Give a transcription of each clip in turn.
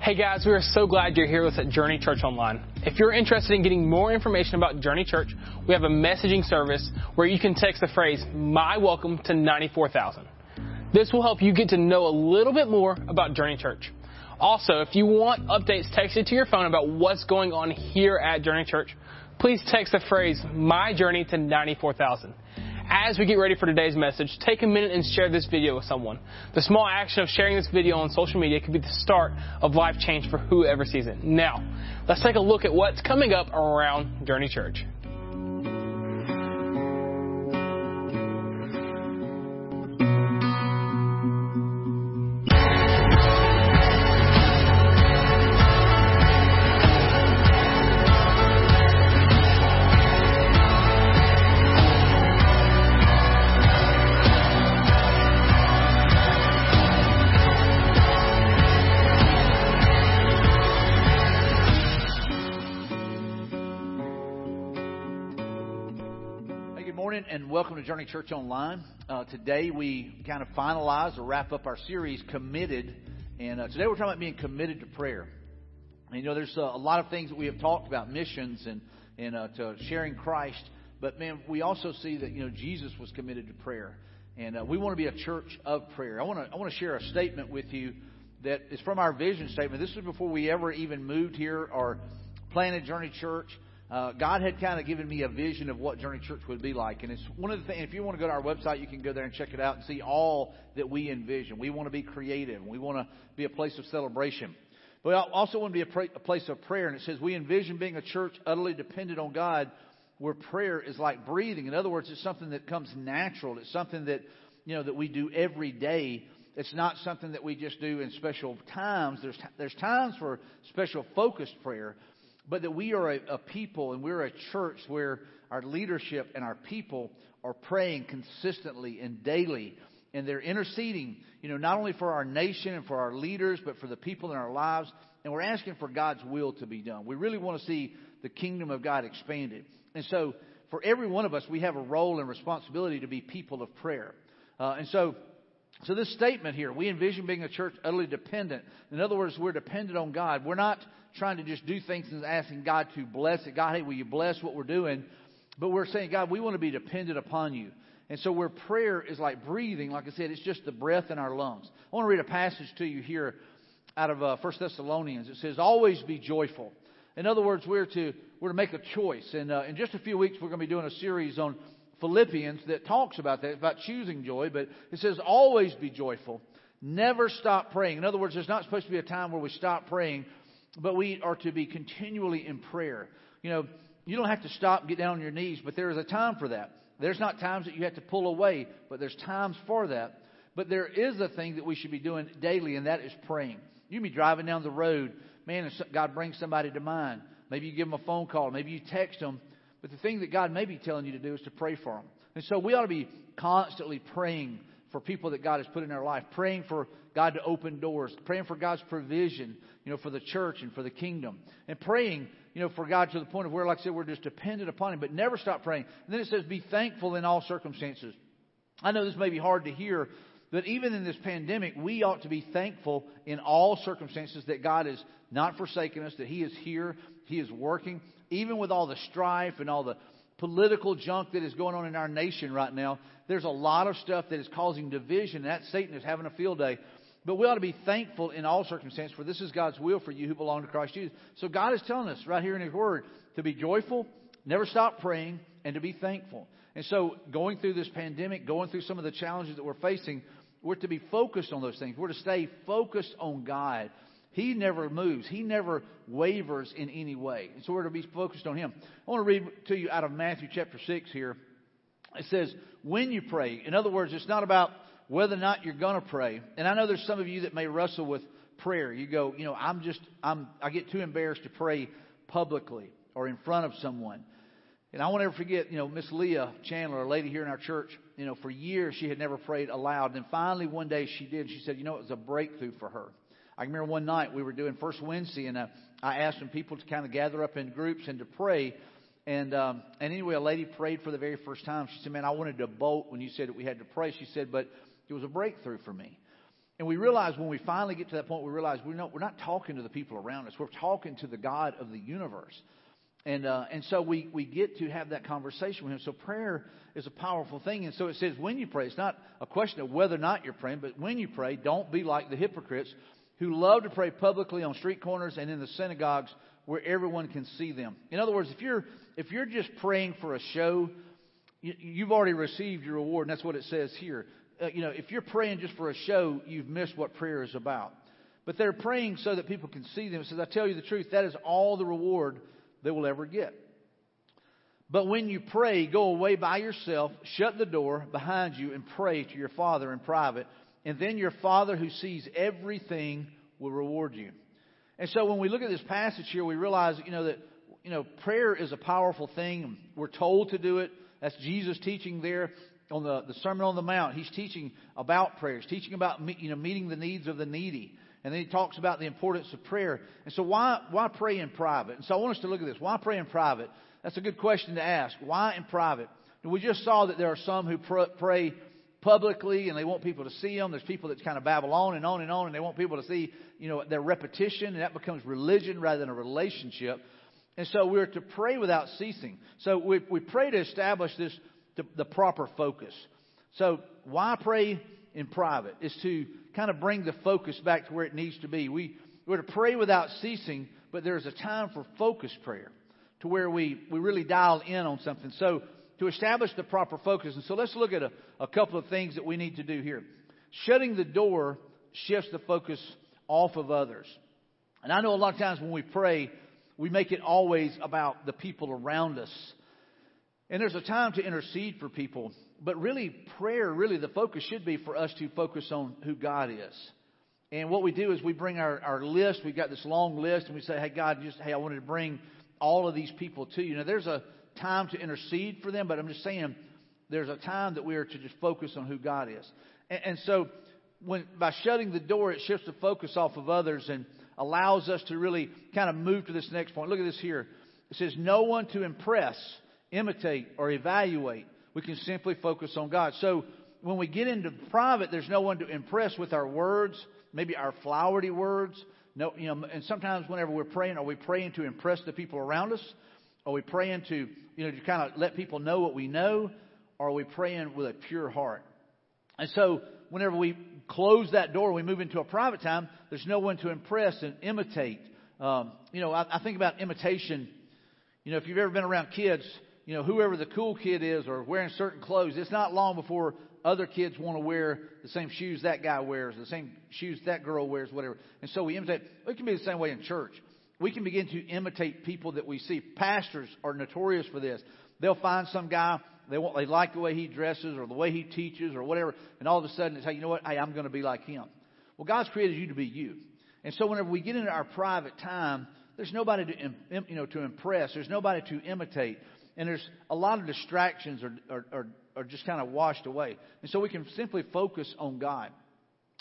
Hey guys, we are so glad you're here with us at Journey Church Online. If you're interested in getting more information about Journey Church, we have a messaging service where you can text the phrase My Welcome to 94,000. This will help you get to know a little bit more about Journey Church. Also, if you want updates texted to your phone about what's going on here at Journey Church, please text the phrase My Journey to 94,000. As we get ready for today's message, take a minute and share this video with someone. The small action of sharing this video on social media could be the start of life change for whoever sees it. Now, let's take a look at what's coming up around Journey Church. Welcome to Journey Church Online. Uh, today we kind of finalize or wrap up our series, Committed. And uh, today we're talking about being committed to prayer. And, you know, there's uh, a lot of things that we have talked about, missions and, and uh, to sharing Christ. But, man, we also see that, you know, Jesus was committed to prayer. And uh, we want to be a church of prayer. I want to, I want to share a statement with you that is from our vision statement. This was before we ever even moved here or planted Journey Church uh, God had kind of given me a vision of what Journey Church would be like. And it's one of the things, if you want to go to our website, you can go there and check it out and see all that we envision. We want to be creative. We want to be a place of celebration. But we also want to be a, pra- a place of prayer. And it says, we envision being a church utterly dependent on God where prayer is like breathing. In other words, it's something that comes natural. It's something that, you know, that we do every day. It's not something that we just do in special times. There's, there's times for special focused prayer, but that we are a, a people and we're a church where our leadership and our people are praying consistently and daily and they're interceding, you know, not only for our nation and for our leaders, but for the people in our lives. And we're asking for God's will to be done. We really want to see the kingdom of God expanded. And so, for every one of us, we have a role and responsibility to be people of prayer. Uh, and so, so this statement here, we envision being a church utterly dependent. In other words, we're dependent on God. We're not trying to just do things and asking God to bless it. God, hey, will you bless what we're doing? But we're saying, God, we want to be dependent upon you. And so where prayer is like breathing, like I said, it's just the breath in our lungs. I want to read a passage to you here out of uh, 1 Thessalonians. It says, always be joyful. In other words, we're to, we're to make a choice. And uh, in just a few weeks, we're going to be doing a series on Philippians that talks about that, about choosing joy. But it says, always be joyful. Never stop praying. In other words, there's not supposed to be a time where we stop praying but we are to be continually in prayer. You know, you don't have to stop and get down on your knees, but there is a time for that. There's not times that you have to pull away, but there's times for that. But there is a thing that we should be doing daily, and that is praying. You be driving down the road, man, and God brings somebody to mind. Maybe you give them a phone call, maybe you text them. But the thing that God may be telling you to do is to pray for them. And so we ought to be constantly praying for people that God has put in our life, praying for God to open doors, praying for God's provision, you know, for the church and for the kingdom, and praying, you know, for God to the point of where, like I said, we're just dependent upon Him, but never stop praying. And then it says, be thankful in all circumstances. I know this may be hard to hear, but even in this pandemic, we ought to be thankful in all circumstances that God has not forsaken us, that He is here, He is working, even with all the strife and all the political junk that is going on in our nation right now. There's a lot of stuff that is causing division. and That Satan is having a field day. But we ought to be thankful in all circumstances, for this is God's will for you who belong to Christ Jesus. So God is telling us right here in His Word to be joyful, never stop praying, and to be thankful. And so, going through this pandemic, going through some of the challenges that we're facing, we're to be focused on those things. We're to stay focused on God. He never moves. He never wavers in any way. And so we're to be focused on Him. I want to read to you out of Matthew chapter 6 here. It says, when you pray, in other words, it's not about whether or not you're going to pray. And I know there's some of you that may wrestle with prayer. You go, you know, I'm just, I'm, I get too embarrassed to pray publicly or in front of someone. And I won't ever forget, you know, Miss Leah Chandler, a lady here in our church, you know, for years she had never prayed aloud. And then finally one day she did. She said, you know, it was a breakthrough for her. I remember one night we were doing First Wednesday, and uh, I asked some people to kind of gather up in groups and to pray. And um, and anyway, a lady prayed for the very first time. She said, "Man, I wanted to bolt when you said that we had to pray." She said, "But it was a breakthrough for me." And we realize when we finally get to that point, we realize we're not, we're not talking to the people around us. We're talking to the God of the universe. And, uh, and so we, we get to have that conversation with Him. So prayer is a powerful thing. And so it says when you pray, it's not a question of whether or not you're praying, but when you pray, don't be like the hypocrites who love to pray publicly on street corners and in the synagogues where everyone can see them. In other words, if you're, if you're just praying for a show, you, you've already received your reward. And that's what it says here. Uh, you know, if you're praying just for a show, you've missed what prayer is about. But they're praying so that people can see them. It says, I tell you the truth, that is all the reward they will ever get. But when you pray, go away by yourself, shut the door behind you, and pray to your Father in private. And then your Father who sees everything will reward you. And so when we look at this passage here, we realize, you know, that, you know, prayer is a powerful thing. We're told to do it. That's Jesus teaching there on the, the Sermon on the Mount. He's teaching about prayers, teaching about, you know, meeting the needs of the needy. And then he talks about the importance of prayer. And so why, why pray in private? And so I want us to look at this. Why pray in private? That's a good question to ask. Why in private? And we just saw that there are some who pray publicly and they want people to see them. There's people that kind of babble on and on and on and they want people to see, you know, their repetition and that becomes religion rather than a relationship. And so we're to pray without ceasing. So we, we pray to establish this, the, the proper focus. So why pray in private? Is to kind of bring the focus back to where it needs to be. We, we're to pray without ceasing, but there's a time for focused prayer to where we, we really dial in on something. So to establish the proper focus. And so let's look at a, a couple of things that we need to do here. Shutting the door shifts the focus off of others. And I know a lot of times when we pray, we make it always about the people around us. And there's a time to intercede for people. But really, prayer, really, the focus should be for us to focus on who God is. And what we do is we bring our, our list. We've got this long list, and we say, hey, God, just, hey, I wanted to bring all of these people to you. Now, there's a time to intercede for them, but I'm just saying there's a time that we are to just focus on who God is. And, and so, when, by shutting the door, it shifts the focus off of others and allows us to really kind of move to this next point. Look at this here. It says, no one to impress, imitate, or evaluate we can simply focus on God. So when we get into private, there's no one to impress with our words, maybe our flowery words. No, you know, and sometimes whenever we're praying, are we praying to impress the people around us? Are we praying to, you know, to kind of let people know what we know? Or are we praying with a pure heart? And so whenever we close that door, we move into a private time, there's no one to impress and imitate. Um, you know, I, I think about imitation. You know, if you've ever been around kids, you know, whoever the cool kid is or wearing certain clothes, it's not long before other kids want to wear the same shoes that guy wears, the same shoes that girl wears, whatever. And so we imitate. It can be the same way in church. We can begin to imitate people that we see. Pastors are notorious for this. They'll find some guy they want they like the way he dresses or the way he teaches or whatever, and all of a sudden it's hey, you know what? Hey, I'm going to be like him. Well, God's created you to be you. And so whenever we get into our private time, there's nobody to you know to impress. There's nobody to imitate and there's a lot of distractions are, are, are, are just kind of washed away. And so we can simply focus on God.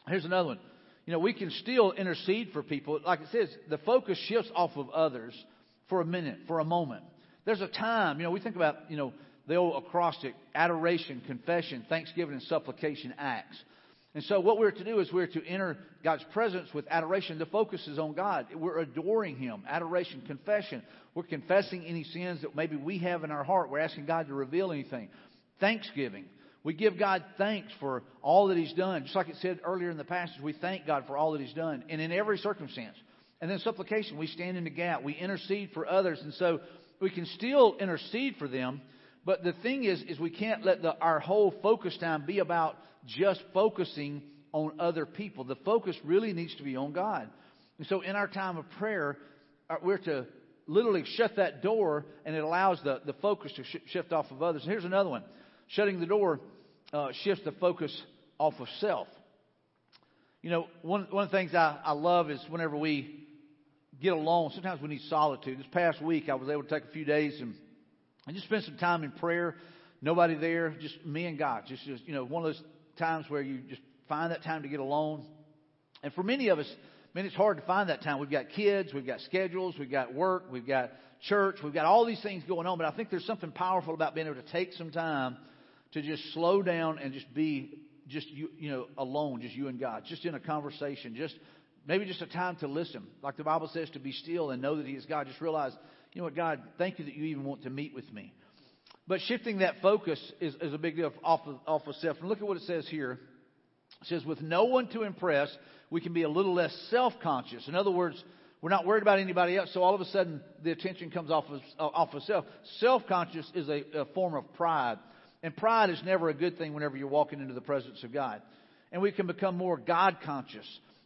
Here's another one. You know, we can still intercede for people. Like it says, the focus shifts off of others for a minute, for a moment. There's a time, you know, we think about, you know, the old acrostic adoration, confession, thanksgiving, and supplication acts. And so what we're to do is we're to enter God's presence with adoration. The focus is on God. We're adoring Him. Adoration, confession. We're confessing any sins that maybe we have in our heart. We're asking God to reveal anything. Thanksgiving. We give God thanks for all that He's done. Just like it said earlier in the passage, we thank God for all that He's done. And in every circumstance. And then supplication. We stand in the gap. We intercede for others. And so we can still intercede for them. But the thing is, is we can't let the, our whole focus time be about just focusing on other people. The focus really needs to be on God. And so in our time of prayer, uh, we're to literally shut that door and it allows the, the focus to sh- shift off of others. And here's another one. Shutting the door uh, shifts the focus off of self. You know, one, one of the things I, I love is whenever we get alone, sometimes we need solitude. This past week, I was able to take a few days and, and just spend some time in prayer. Nobody there, just me and God. Just, just you know, one of those times where you just find that time to get alone. And for many of us, man, it's hard to find that time. We've got kids, we've got schedules, we've got work, we've got church, we've got all these things going on. But I think there's something powerful about being able to take some time to just slow down and just be just you, you know, alone, just you and God, just in a conversation, just maybe just a time to listen. Like the Bible says, to be still and know that He is God. Just realize, you know what, God, thank you that you even want to meet with me. But shifting that focus is, is a big deal off of, off of self. And look at what it says here. It says, with no one to impress, we can be a little less self conscious. In other words, we're not worried about anybody else, so all of a sudden the attention comes off of, off of self. Self conscious is a, a form of pride. And pride is never a good thing whenever you're walking into the presence of God. And we can become more God conscious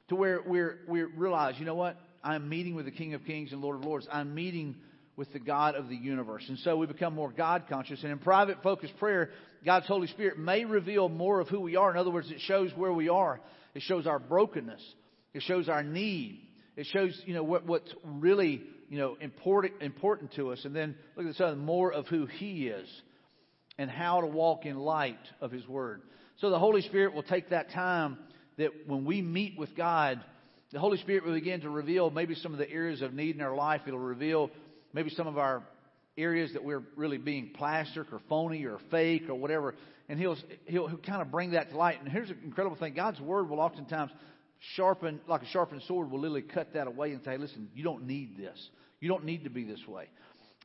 to where we're, we realize, you know what? I'm meeting with the King of Kings and Lord of Lords. I'm meeting with the God of the universe. And so we become more God conscious. And in private focused prayer, God's Holy Spirit may reveal more of who we are. In other words, it shows where we are. It shows our brokenness. It shows our need. It shows, you know, what, what's really, you know, important, important to us. And then look at this other, more of who He is and how to walk in light of His Word. So the Holy Spirit will take that time that when we meet with God, the Holy Spirit will begin to reveal maybe some of the areas of need in our life. It'll reveal maybe some of our areas that we're really being plastic or phony or fake or whatever. And he'll, he'll, he'll kind of bring that to light. And here's an incredible thing God's Word will oftentimes sharpen, like a sharpened sword, will literally cut that away and say, listen, you don't need this. You don't need to be this way.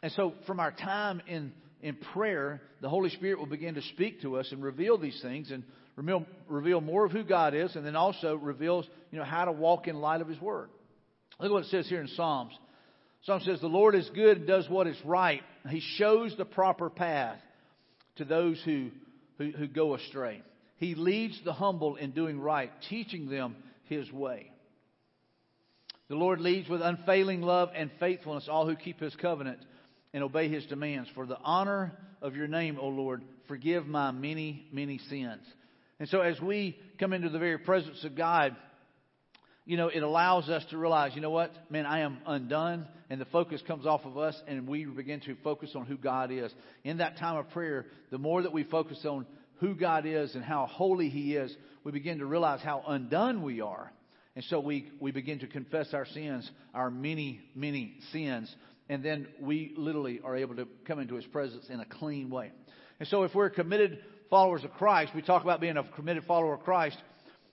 And so, from our time in, in prayer, the Holy Spirit will begin to speak to us and reveal these things and reveal, reveal more of who God is, and then also reveals you know, how to walk in light of His Word. Look at what it says here in Psalms. Psalm says, The Lord is good and does what is right. He shows the proper path to those who, who, who go astray. He leads the humble in doing right, teaching them his way. The Lord leads with unfailing love and faithfulness all who keep his covenant and obey his demands. For the honor of your name, O Lord, forgive my many, many sins. And so as we come into the very presence of God, you know, it allows us to realize, you know what, man, I am undone, and the focus comes off of us, and we begin to focus on who God is. In that time of prayer, the more that we focus on who God is and how holy He is, we begin to realize how undone we are. And so we, we begin to confess our sins, our many, many sins. And then we literally are able to come into His presence in a clean way. And so if we're committed followers of Christ, we talk about being a committed follower of Christ.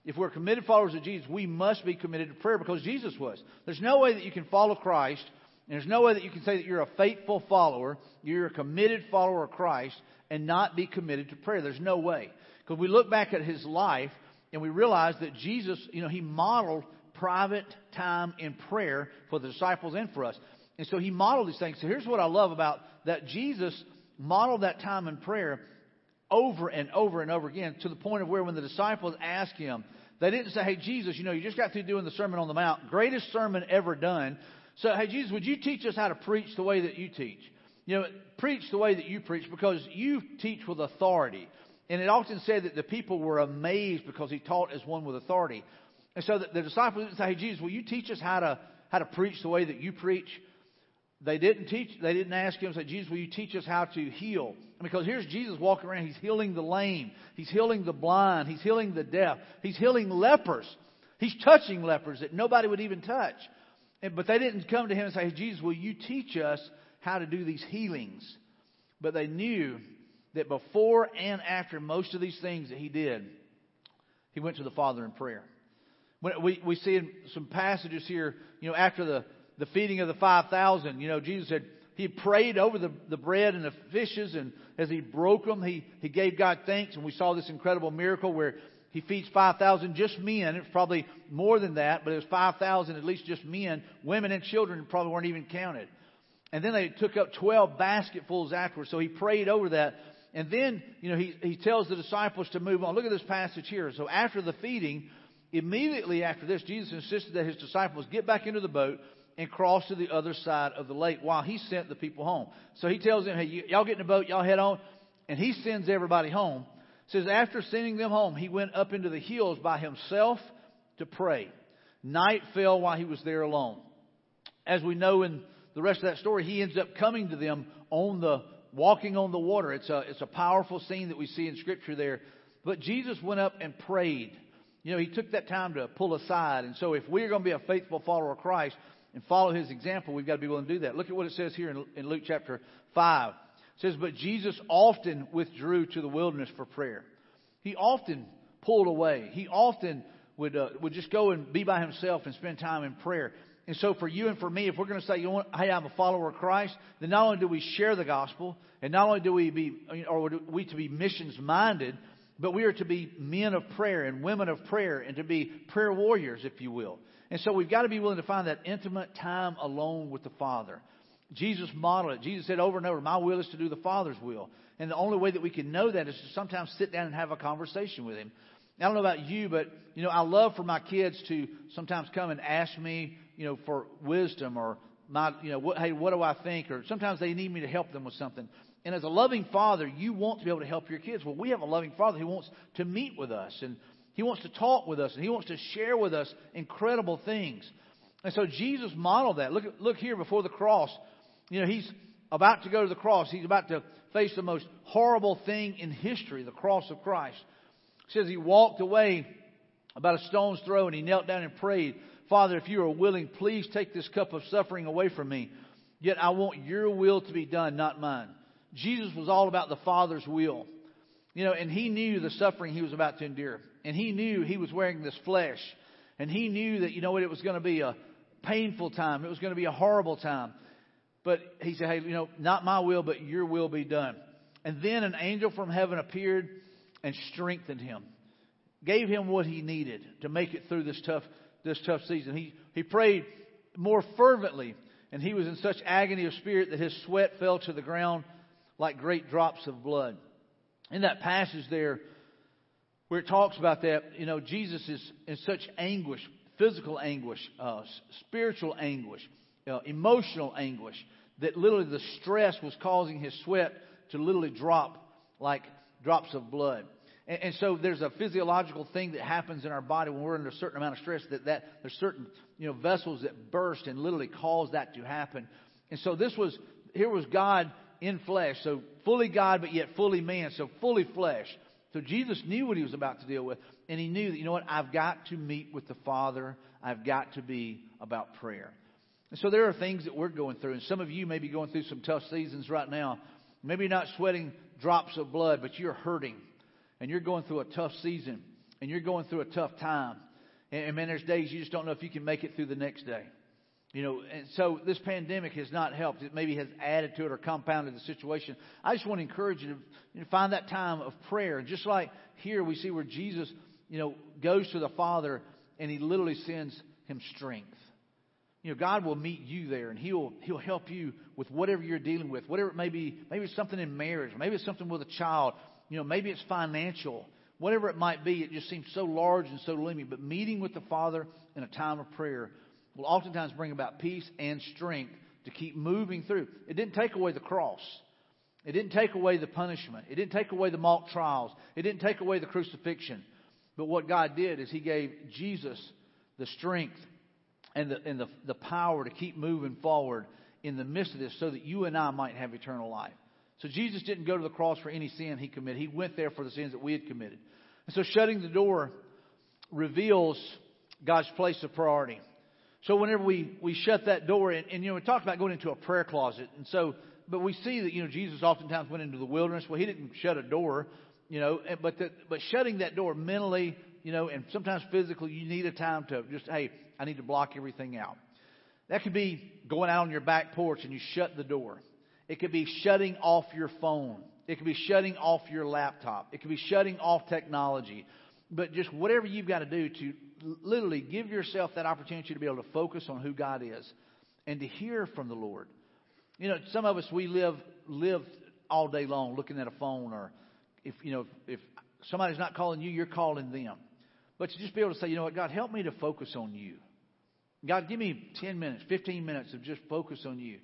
If we're committed followers of Jesus, we must be committed to prayer because Jesus was. There's no way that you can follow Christ, and there's no way that you can say that you're a faithful follower, you're a committed follower of Christ, and not be committed to prayer. There's no way. Because we look back at his life, and we realize that Jesus, you know, he modeled private time in prayer for the disciples and for us. And so he modeled these things. So here's what I love about that Jesus modeled that time in prayer over and over and over again to the point of where when the disciples asked him, they didn't say, Hey, Jesus, you know, you just got through doing the Sermon on the Mount, greatest sermon ever done. So, hey, Jesus, would you teach us how to preach the way that you teach? You know, preach the way that you preach because you teach with authority. And it often said that the people were amazed because he taught as one with authority. And so the, the disciples didn't say, Hey, Jesus, will you teach us how to, how to preach the way that you preach? They didn't teach, they didn't ask him, say, Jesus, will you teach us how to heal? Because here's Jesus walking around, he's healing the lame, he's healing the blind, he's healing the deaf, he's healing lepers, he's touching lepers that nobody would even touch. But they didn't come to him and say, hey, Jesus, will you teach us how to do these healings? But they knew that before and after most of these things that he did, he went to the Father in prayer. When we, we see in some passages here, you know, after the, the feeding of the 5,000, you know, Jesus said, he prayed over the, the bread and the fishes, and as he broke them, he, he gave God thanks, and we saw this incredible miracle where he feeds 5,000 just men. It's probably more than that, but it was 5,000 at least just men. Women and children probably weren't even counted. And then they took up 12 basketfuls afterwards. So he prayed over that. And then, you know, he, he tells the disciples to move on. Look at this passage here. So after the feeding, immediately after this, Jesus insisted that his disciples get back into the boat and cross to the other side of the lake while he sent the people home. So he tells them, hey, y'all get in the boat, y'all head on. And he sends everybody home. Says, after sending them home, he went up into the hills by himself to pray. Night fell while he was there alone. As we know in the rest of that story, he ends up coming to them on the walking on the water. It's a, it's a powerful scene that we see in Scripture there. But Jesus went up and prayed. You know, he took that time to pull aside. And so if we're going to be a faithful follower of Christ and follow his example, we've got to be willing to do that. Look at what it says here in, in Luke chapter 5. It says, But Jesus often withdrew to the wilderness for prayer. He often pulled away. He often would, uh, would just go and be by himself and spend time in prayer. And so for you and for me, if we're going to say, you hey, I'm a follower of Christ, then not only do we share the gospel, and not only do we be, or we to be missions minded, but we are to be men of prayer and women of prayer and to be prayer warriors, if you will. And so we've got to be willing to find that intimate time alone with the Father. Jesus modeled it. Jesus said over and over, My will is to do the Father's will. And the only way that we can know that is to sometimes sit down and have a conversation with Him. I don't know about you, but you know, I love for my kids to sometimes come and ask me, you know, for wisdom or my, you know, what, hey, what do I think? Or sometimes they need me to help them with something. And as a loving father, you want to be able to help your kids. Well, we have a loving father who wants to meet with us and he wants to talk with us and he wants to share with us incredible things. And so Jesus modeled that. Look, look here before the cross. You know, he's about to go to the cross. He's about to face the most horrible thing in history, the cross of Christ. It says he walked away about a stone's throw and he knelt down and prayed, Father, if you are willing, please take this cup of suffering away from me. Yet I want your will to be done, not mine. Jesus was all about the Father's will. You know, and he knew the suffering he was about to endure. And he knew he was wearing this flesh. And he knew that, you know what, it was going to be a painful time. It was going to be a horrible time. But he said, hey, you know, not my will, but your will be done. And then an angel from heaven appeared and strengthened him, gave him what he needed to make it through this tough, this tough season. He, he prayed more fervently, and he was in such agony of spirit that his sweat fell to the ground like great drops of blood. In that passage there, where it talks about that, you know, Jesus is in such anguish, physical anguish, uh, spiritual anguish, uh, emotional anguish, that literally the stress was causing his sweat to literally drop like drops of blood. And, and so there's a physiological thing that happens in our body when we're under a certain amount of stress that, that there's certain you know vessels that burst and literally cause that to happen. And so this was here was God in flesh, so fully God but yet fully man, so fully flesh. So Jesus knew what he was about to deal with, and he knew that you know what I've got to meet with the Father. I've got to be about prayer. And so there are things that we're going through, and some of you may be going through some tough seasons right now. Maybe you're not sweating drops of blood, but you're hurting and you're going through a tough season and you're going through a tough time. And, and man, there's days you just don't know if you can make it through the next day. You know, and so this pandemic has not helped. It maybe has added to it or compounded the situation. I just want to encourage you to you know, find that time of prayer. And just like here, we see where Jesus, you know, goes to the Father and he literally sends him strength. You know, God will meet you there and He'll He'll help you with whatever you're dealing with, whatever it may be. Maybe it's something in marriage, maybe it's something with a child, you know, maybe it's financial. Whatever it might be, it just seems so large and so looming. But meeting with the Father in a time of prayer will oftentimes bring about peace and strength to keep moving through. It didn't take away the cross. It didn't take away the punishment. It didn't take away the mock trials. It didn't take away the crucifixion. But what God did is He gave Jesus the strength and the, and the, the power to keep moving forward in the midst of this so that you and I might have eternal life. So Jesus didn't go to the cross for any sin he committed. He went there for the sins that we had committed. And so shutting the door reveals God's place of priority. So whenever we, we shut that door, and, and you know, we talked about going into a prayer closet, and so, but we see that, you know, Jesus oftentimes went into the wilderness. Well, he didn't shut a door, you know, but the, but shutting that door mentally, you know, and sometimes physically, you need a time to just, hey, I need to block everything out. That could be going out on your back porch and you shut the door. It could be shutting off your phone. It could be shutting off your laptop. It could be shutting off technology. But just whatever you've got to do to literally give yourself that opportunity to be able to focus on who God is and to hear from the Lord. You know, some of us we live live all day long looking at a phone or if you know if somebody's not calling you, you're calling them. But to just be able to say, you know what, God, help me to focus on you. God, give me 10 minutes, 15 minutes of just focus on you.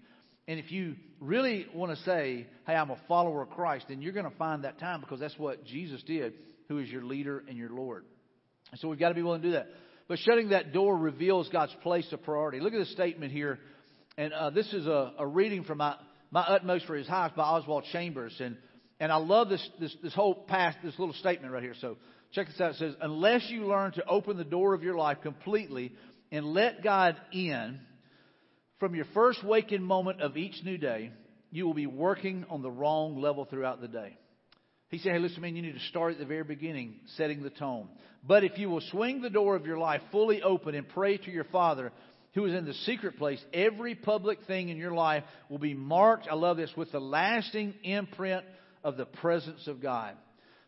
And if you really want to say, hey, I'm a follower of Christ, then you're going to find that time because that's what Jesus did, who is your leader and your Lord. So we've got to be willing to do that. But shutting that door reveals God's place of priority. Look at this statement here. And uh, this is a, a, reading from my, my Utmost for His Highest by Oswald Chambers. And, and I love this, this, this whole past, this little statement right here. So check this out. It says, unless you learn to open the door of your life completely and let God in from your first waking moment of each new day, you will be working on the wrong level throughout the day. He said, hey, listen, man, you need to start at the very beginning, setting the tone. But if you will swing the door of your life fully open and pray to your Father who is in the secret place, every public thing in your life will be marked, I love this, with the lasting imprint of the presence of God.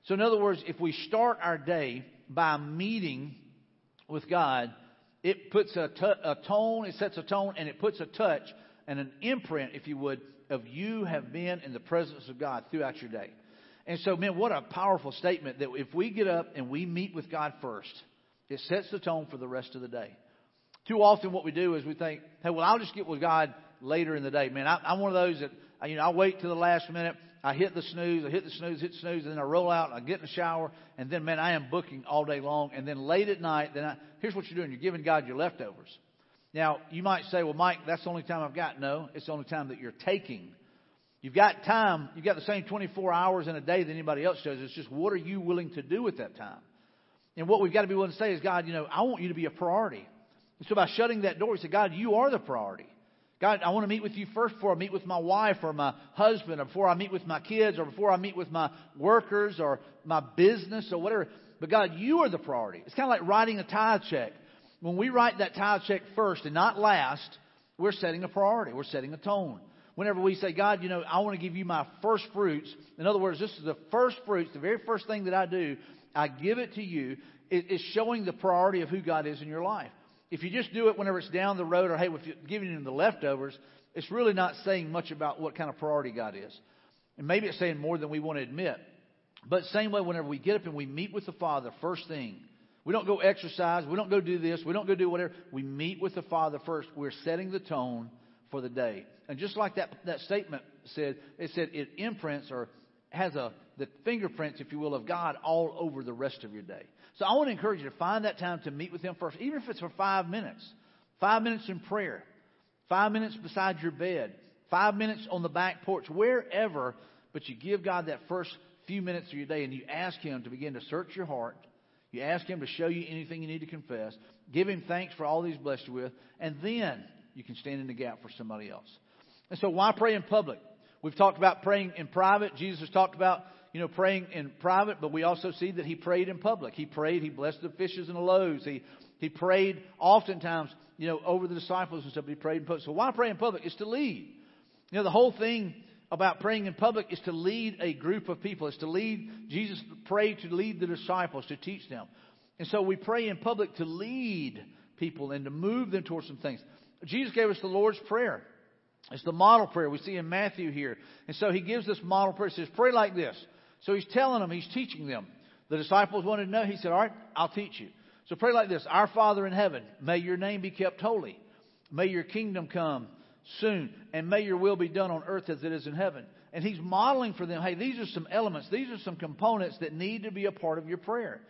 So, in other words, if we start our day by meeting with God, it puts a, t- a tone, it sets a tone, and it puts a touch and an imprint, if you would, of you have been in the presence of God throughout your day. And so, man, what a powerful statement that if we get up and we meet with God first, it sets the tone for the rest of the day. Too often, what we do is we think, hey, well, I'll just get with God later in the day. Man, I, I'm one of those that, you know, I wait till the last minute. I hit the snooze, I hit the snooze, hit the snooze, and then I roll out, I get in the shower, and then, man, I am booking all day long. And then late at night, then I, here's what you're doing. You're giving God your leftovers. Now, you might say, well, Mike, that's the only time I've got. No, it's the only time that you're taking. You've got time, you've got the same 24 hours in a day that anybody else does. It's just what are you willing to do with that time? And what we've got to be willing to say is, God, you know, I want you to be a priority. And so by shutting that door, we say, God, you are the priority. God, I want to meet with you first before I meet with my wife or my husband or before I meet with my kids or before I meet with my workers or my business or whatever. But God, you are the priority. It's kind of like writing a tithe check. When we write that tithe check first and not last, we're setting a priority. We're setting a tone. Whenever we say, God, you know, I want to give you my first fruits. In other words, this is the first fruits, the very first thing that I do. I give it to you. It's showing the priority of who God is in your life. If you just do it whenever it's down the road or, hey, if you're giving him the leftovers, it's really not saying much about what kind of priority God is. And maybe it's saying more than we want to admit. But same way, whenever we get up and we meet with the Father, first thing, we don't go exercise, we don't go do this, we don't go do whatever. We meet with the Father first. We're setting the tone for the day. And just like that, that statement said, it said it imprints or has a the fingerprints, if you will, of God all over the rest of your day. So I want to encourage you to find that time to meet with Him first, even if it's for five minutes. Five minutes in prayer, five minutes beside your bed, five minutes on the back porch, wherever, but you give God that first few minutes of your day and you ask Him to begin to search your heart. You ask Him to show you anything you need to confess. Give Him thanks for all He's blessed you with. And then you can stand in the gap for somebody else. And so why pray in public? We've talked about praying in private. Jesus talked about you know, praying in private, but we also see that he prayed in public. He prayed, he blessed the fishes and the loaves. He, he prayed oftentimes, you know, over the disciples and stuff, he prayed in public. So why pray in public? Is to lead. You know, the whole thing about praying in public is to lead a group of people. It's to lead, Jesus prayed to lead the disciples, to teach them. And so we pray in public to lead people and to move them towards some things. Jesus gave us the Lord's Prayer. It's the model prayer we see in Matthew here. And so he gives this model prayer. He says, pray like this. So he's telling them, he's teaching them. The disciples wanted to know. He said, All right, I'll teach you. So pray like this Our Father in heaven, may your name be kept holy. May your kingdom come soon. And may your will be done on earth as it is in heaven. And he's modeling for them hey, these are some elements, these are some components that need to be a part of your prayer.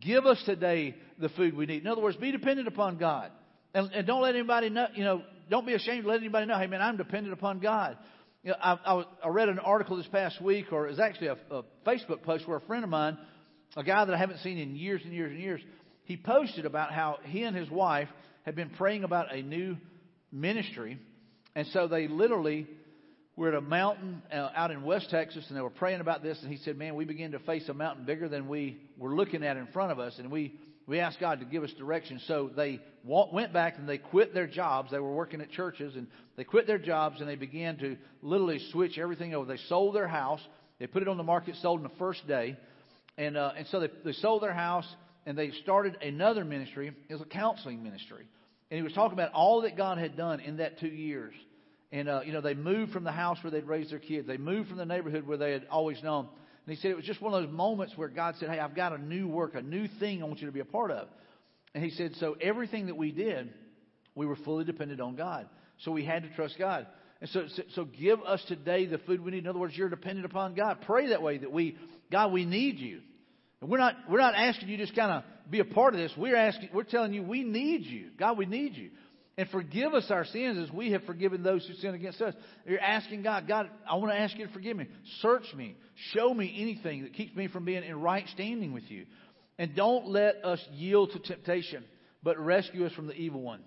Give us today the food we need. In other words, be dependent upon God. And, and don't let anybody know, you know, don't be ashamed to let anybody know, hey, man, I'm dependent upon God. You know, I, I, I read an article this past week, or it was actually a, a Facebook post where a friend of mine, a guy that I haven't seen in years and years and years, he posted about how he and his wife had been praying about a new ministry. And so they literally were at a mountain uh, out in West Texas and they were praying about this. And he said, Man, we began to face a mountain bigger than we were looking at in front of us. And we we asked God to give us direction. So they went back and they quit their jobs. They were working at churches and they quit their jobs and they began to literally switch everything over. They sold their house. They put it on the market, sold in the first day. And, uh, and so they, they sold their house and they started another ministry. It was a counseling ministry. And he was talking about all that God had done in that two years. And, uh, you know, they moved from the house where they'd raised their kids. They moved from the neighborhood where they had always known. And he said it was just one of those moments where God said, Hey, I've got a new work, a new thing I want you to be a part of. And he said, So everything that we did, we were fully dependent on God. So we had to trust God. And so, so, so give us today the food we need. In other words, you're dependent upon God. Pray that way that we, God, we need you. And we're not, we're not asking you just kind of be a part of this. We're asking, we're telling you we need you. God, we need you and forgive us our sins as we have forgiven those who sin against us. You're asking God, God, I want to ask you to forgive me. Search me. Show me anything that keeps me from being in right standing with you. And don't let us yield to temptation, but rescue us from the evil one.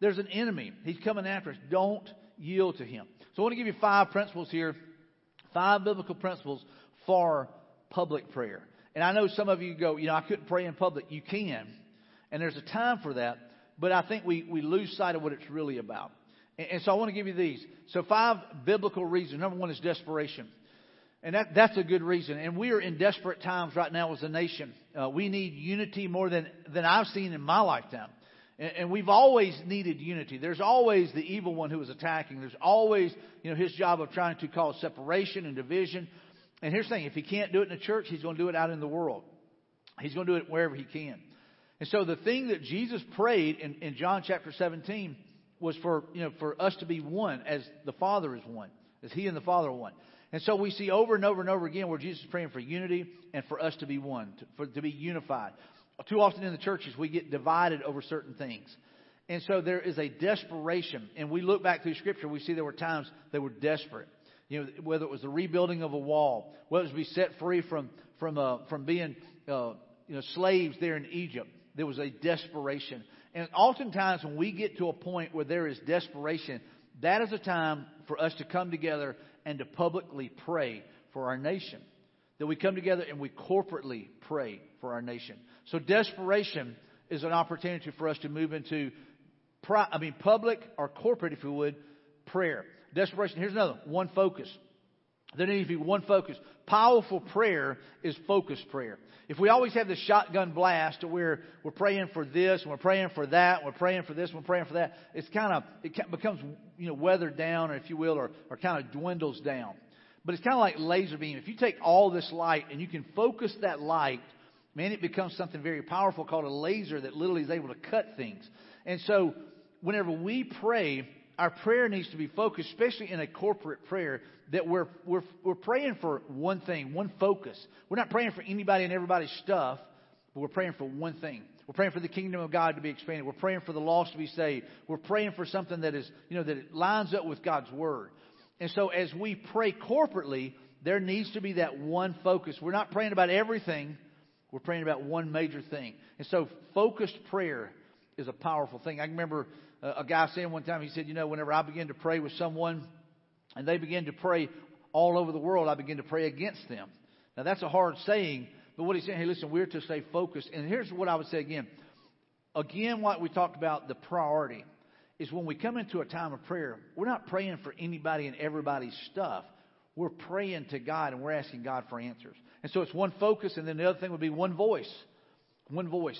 There's an enemy. He's coming after us. Don't yield to him. So I want to give you five principles here, five biblical principles for public prayer. And I know some of you go, you know, I couldn't pray in public. You can. And there's a time for that. But I think we, we lose sight of what it's really about. And, and so I want to give you these. So five biblical reasons. Number one is desperation. And that, that's a good reason. And we are in desperate times right now as a nation. Uh, we need unity more than, than I've seen in my lifetime. And, and we've always needed unity. There's always the evil one who is attacking. There's always, you know, his job of trying to cause separation and division. And here's the thing. If he can't do it in the church, he's going to do it out in the world. He's going to do it wherever he can. And so the thing that Jesus prayed in, in John chapter 17 was for, you know, for us to be one as the Father is one, as He and the Father are one. And so we see over and over and over again where Jesus is praying for unity and for us to be one, to, for, to be unified. Too often in the churches we get divided over certain things. And so there is a desperation. And we look back through Scripture, we see there were times they were desperate. You know, whether it was the rebuilding of a wall, whether it was to be set free from from uh, from being uh, you know slaves there in Egypt, there was a desperation. And oftentimes, when we get to a point where there is desperation, that is a time for us to come together and to publicly pray for our nation. That we come together and we corporately pray for our nation. So desperation is an opportunity for us to move into, I mean, public or corporate, if you would, prayer. Desperation. Here's another one focus. There needs to be one focus. Powerful prayer is focused prayer. If we always have the shotgun blast where we're praying for this, and we're praying for that, and we're praying for this, and we're praying for that, it's kind of, it becomes, you know, weathered down, or if you will, or, or kind of dwindles down. But it's kind of like laser beam. If you take all this light and you can focus that light, man, it becomes something very powerful called a laser that literally is able to cut things. And so, whenever we pray, our prayer needs to be focused, especially in a corporate prayer, that we're, we're, we're praying for one thing, one focus. We're not praying for anybody and everybody's stuff, but we're praying for one thing. We're praying for the kingdom of God to be expanded. We're praying for the lost to be saved. We're praying for something that is, you know, that lines up with God's word. And so as we pray corporately, there needs to be that one focus. We're not praying about everything. We're praying about one major thing. And so focused prayer is a powerful thing. I remember Uh, a guy saying one time, he said, you know, whenever I begin to pray with someone and they begin to pray all over the world, I begin to pray against them. Now that's a hard saying, but what he's saying, hey, listen, we're to stay focused. And here's what I would say again. Again, what we talked about, the priority, is when we come into a time of prayer, we're not praying for anybody and everybody's stuff. We're praying to God and we're asking God for answers. And so it's one focus, and then the other thing would be one voice. One voice.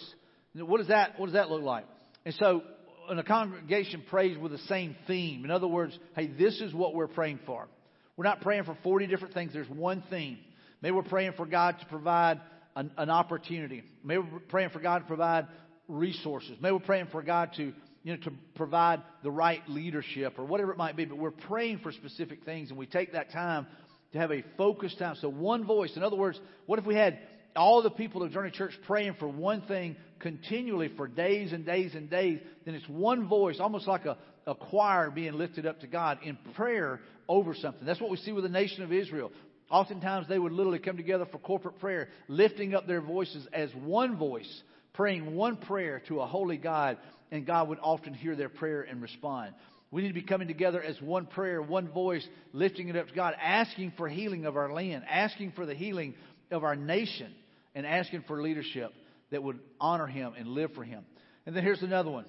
What does that, what does that look like? And so when a congregation prays with the same theme, in other words, hey, this is what we're praying for. We're not praying for 40 different things. There's one theme. Maybe we're praying for God to provide an, an opportunity. Maybe we're praying for God to provide resources. Maybe we're praying for God to, you know, to provide the right leadership or whatever it might be. But we're praying for specific things, and we take that time to have a focused time. So one voice. In other words, what if we had all the people of Journey Church praying for one thing continually for days and days and days, then it's one voice, almost like a, a choir being lifted up to God in prayer over something. That's what we see with the nation of Israel. Oftentimes they would literally come together for corporate prayer, lifting up their voices as one voice, praying one prayer to a holy God, and God would often hear their prayer and respond. We need to be coming together as one prayer, one voice, lifting it up to God, asking for healing of our land, asking for the healing of our nation, and asking for leadership that would honor Him and live for Him. And then here's another one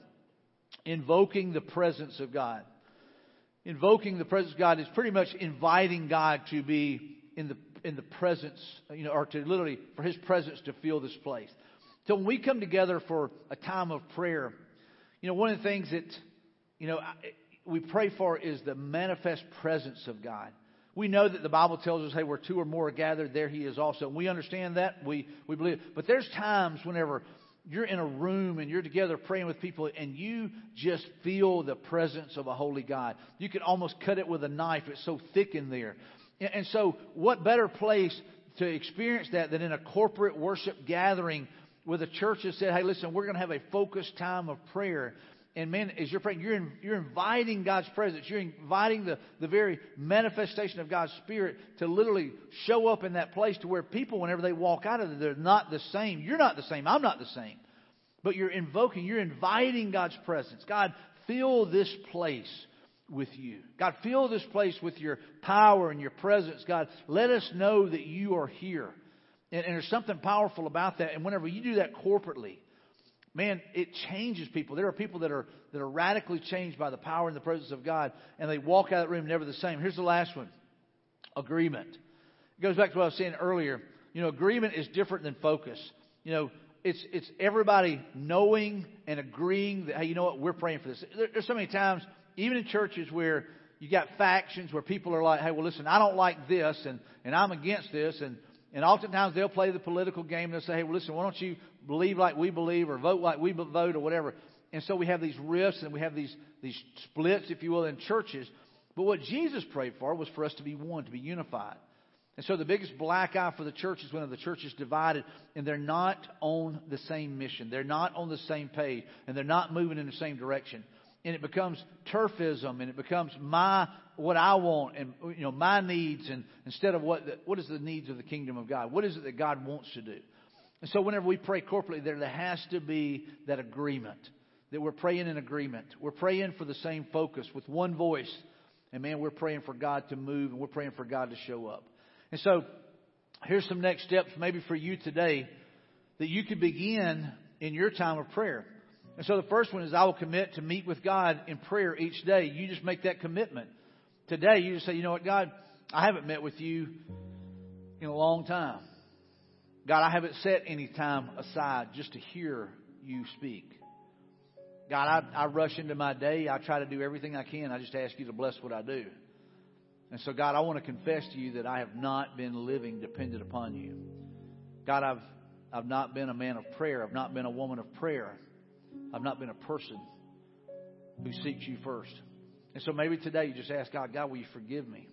invoking the presence of God. Invoking the presence of God is pretty much inviting God to be in the in the presence, you know, or to literally for His presence to fill this place. So when we come together for a time of prayer, you know, one of the things that you know we pray for is the manifest presence of God. We know that the Bible tells us, hey, where two or more are gathered, there he is also. And we understand that. We, we believe. But there's times whenever you're in a room and you're together praying with people and you just feel the presence of a holy God. You can almost cut it with a knife. It's so thick in there. And so what better place to experience that than in a corporate worship gathering where the church has said, hey, listen, we're going to have a focused time of prayer. And man, as you're praying, you're, in, you're inviting God's presence. You're inviting the, the very manifestation of God's Spirit to literally show up in that place to where people, whenever they walk out of it, they're not the same. You're not the same. I'm not the same. But you're invoking, you're inviting God's presence. God, fill this place with you. God, fill this place with your power and your presence. God, let us know that you are here. And, and there's something powerful about that. And whenever you do that corporately, man, it changes people. There are people that are that are radically changed by the power and the presence of God, and they walk out of the room never the same. Here's the last one: agreement. It goes back to what I was saying earlier. You know, agreement is different than focus. You know, it's it's everybody knowing and agreeing that hey, you know what, we're praying for this. There, there's so many times, even in churches, where you got factions where people are like, hey, well, listen, I don't like this, and and I'm against this, and and oftentimes they'll play the political game. And they'll say, hey, well, listen, why don't you believe like we believe, or vote like we vote, or whatever. And so we have these rifts and we have these these splits, if you will, in churches. But what Jesus prayed for was for us to be one, to be unified. And so the biggest black eye for the church is when the church is divided and they're not on the same mission. They're not on the same page and they're not moving in the same direction. And it becomes turfism and it becomes my what I want and you know my needs and instead of what the, what is the needs of the kingdom of God? What is it that God wants to do? And so whenever we pray corporately there there has to be that agreement that we're praying in agreement. We're praying for the same focus with one voice. And man, we're praying for God to move and we're praying for God to show up. And so, here's some next steps maybe for you today that you could begin in your time of prayer. And so the first one is I will commit to meet with God in prayer each day. You just make that commitment. Today, you just say, you know what, God, I haven't met with you in a long time. God, I haven't set any time aside just to hear you speak. God, I, I rush into my day. I try to do everything I can. I just ask you to bless what I do. And so, God, I want to confess to you that I have not been living dependent upon you. God, I've, I've not been a man of prayer. I've not been a woman of prayer. I've not been a person who seeks you first. And so maybe today you just ask God, God, will you forgive me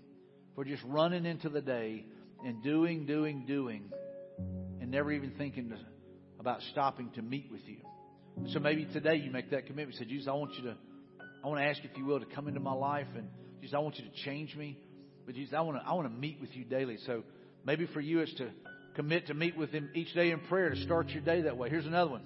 for just running into the day and doing, doing, doing, and never even thinking to, about stopping to meet with you. So maybe today you make that commitment. Say, Jesus, I want you to, I want to ask you, if you will, to come into my life and Jesus, I want you to change me. But Jesus, I want to I want to meet with you daily. So maybe for you it's to commit to meet with Him each day in prayer to start your day that way. Here's another one.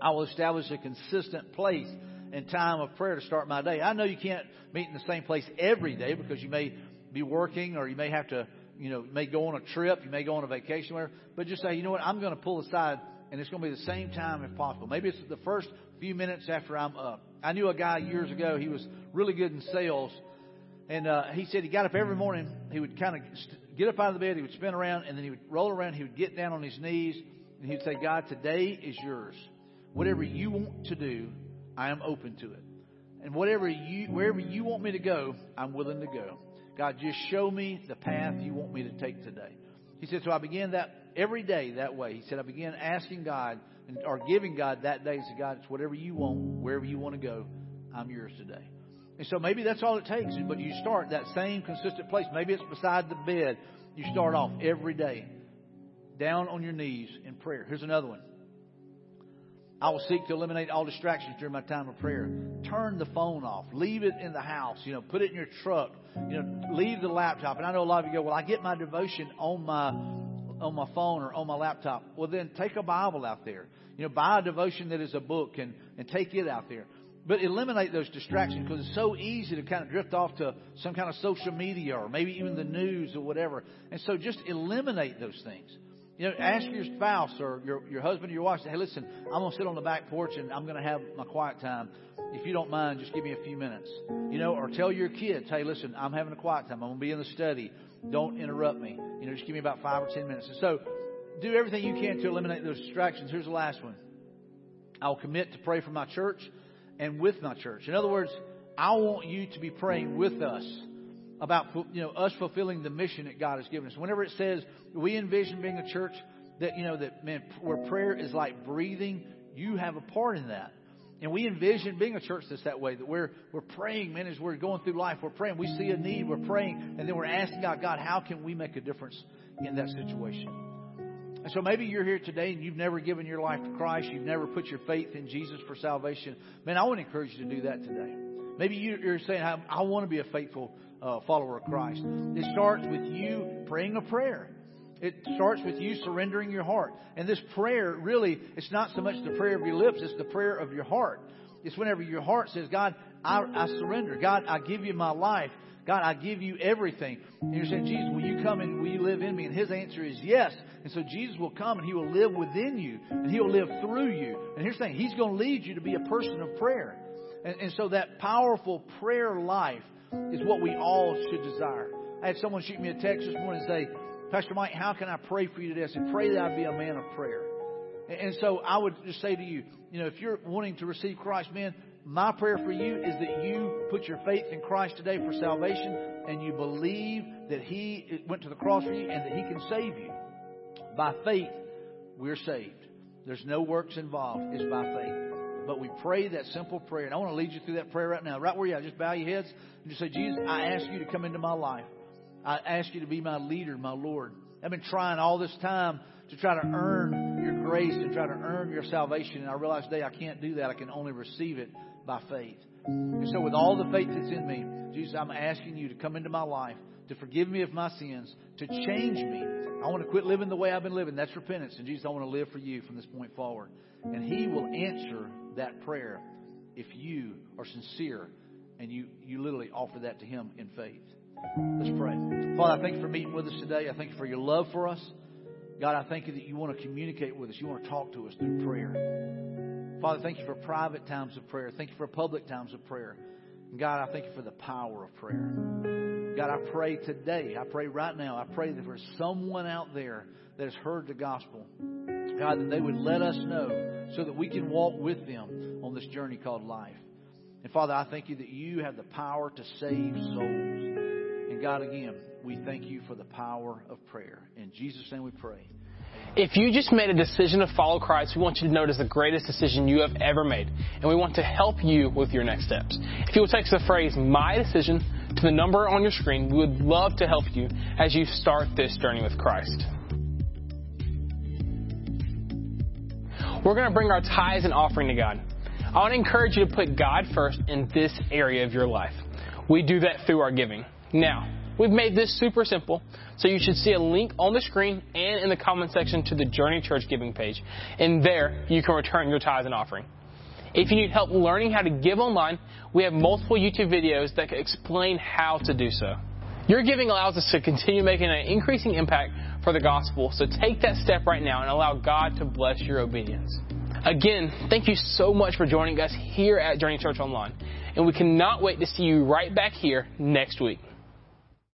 I will establish a consistent place and time of prayer to start my day. I know you can't meet in the same place every day because you may be working or you may have to, you know, may go on a trip, you may go on a vacation, whatever. But just say, you know what, I'm going to pull aside and it's going to be the same time if possible. Maybe it's the first few minutes after I'm up. I knew a guy years ago, he was really good in sales and uh, he said he got up every morning. He would kind of get up out of the bed. He would spin around, and then he would roll around. He would get down on his knees, and he would say, God, today is yours. Whatever you want to do, I am open to it. And whatever you, wherever you want me to go, I'm willing to go. God, just show me the path you want me to take today. He said, so I began that every day that way. He said, I began asking God and, or giving God that day. He said, God, it's whatever you want, wherever you want to go, I'm yours today. And so maybe that's all it takes, but you start that same consistent place. Maybe it's beside the bed. You start off every day down on your knees in prayer. Here's another one. I will seek to eliminate all distractions during my time of prayer. Turn the phone off. Leave it in the house. You know, put it in your truck. You know, leave the laptop. And I know a lot of you go, well, I get my devotion on my on my phone or on my laptop. Well, then take a Bible out there. You know, buy a devotion that is a book and and take it out there but eliminate those distractions because it's so easy to kind of drift off to some kind of social media or maybe even the news or whatever. And so just eliminate those things. You know, ask your spouse or your, your husband or your wife, say, hey, listen, I'm going to sit on the back porch and I'm going to have my quiet time. If you don't mind, just give me a few minutes. You know, or tell your kids, hey, listen, I'm having a quiet time. I'm going to be in the study. Don't interrupt me. You know, just give me about five or ten minutes. And so do everything you can to eliminate those distractions. Here's the last one. I'll commit to pray for my church and with my church. In other words, I want you to be praying with us about you know us fulfilling the mission that God has given us. Whenever it says we envision being a church that you know that man where prayer is like breathing, you have a part in that. And we envision being a church that's that way, that we're we're praying, man, as we're going through life, we're praying, we see a need, we're praying, and then we're asking God, God, how can we make a difference in that situation? And so maybe you're here today and you've never given your life to Christ. You've never put your faith in Jesus for salvation. Man, I want to encourage you to do that today. Maybe you're saying, I, I want to be a faithful uh, follower of Christ. It starts with you praying a prayer. It starts with you surrendering your heart. And this prayer, really, it's not so much the prayer of your lips, it's the prayer of your heart. It's whenever your heart says, God, I, I surrender. God, I give you my life. God, I give you everything. And you're saying, Jesus, will you come and will you live in me? And his answer is yes. And so Jesus will come and he will live within you and he will live through you. And here's the thing, he's going to lead you to be a person of prayer. And, and so that powerful prayer life is what we all should desire. I had someone shoot me a text this morning and say, Pastor Mike, how can I pray for you today? I said, pray that I be a man of prayer. And, so I would just say to you, you know, if you're wanting to receive Christ, man, my prayer for you is that you put your faith in Christ today for salvation and you believe that He went to the cross for you and that He can save you. By faith, we're saved. There's no works involved. It's by faith. But we pray that simple prayer. And I want to lead you through that prayer right now. Right where you are, just bow your heads and just say, Jesus, I ask you to come into my life. I ask you to be my leader, my Lord. I've been trying all this time to try to earn your grace and try to earn your salvation. And I realize today I can't do that. I can only receive it by faith. And so, with all the faith that's in me, Jesus, I'm asking you to come into my life, to forgive me of my sins, to change me. I want to quit living the way I've been living. That's repentance. And Jesus, I want to live for you from this point forward. And He will answer that prayer if you are sincere and you, you literally offer that to Him in faith. Let's pray. Father, I thank you for meeting with us today. I thank you for your love for us. God, I thank you that you want to communicate with us. You want to talk to us through prayer. Father, thank you for private times of prayer. Thank you for public times of prayer. And God, I thank you for the power of prayer. God, I pray today, I pray right now, I pray that there's someone out there that has heard the gospel. God, that they would let us know so that we can walk with them on this journey called life. And Father, I thank you that you have the power to save souls. And God, again, we thank you for the power of prayer. In Jesus' name we pray. If you just made a decision to follow Christ, we want you to know it is the greatest decision you have ever made. And we want to help you with your next steps. If you will text the phrase, my decision, to the number on your screen, we would love to help you as you start this journey with Christ. We're going to bring our tithes and offering to God. I want to encourage you to put God first in this area of your life. We do that through our giving. Now, we've made this super simple, so you should see a link on the screen and in the comment section to the Journey Church giving page. And there, you can return your tithes and offering. If you need help learning how to give online, we have multiple YouTube videos that explain how to do so. Your giving allows us to continue making an increasing impact for the gospel, so take that step right now and allow God to bless your obedience. Again, thank you so much for joining us here at Journey Church Online, and we cannot wait to see you right back here next week.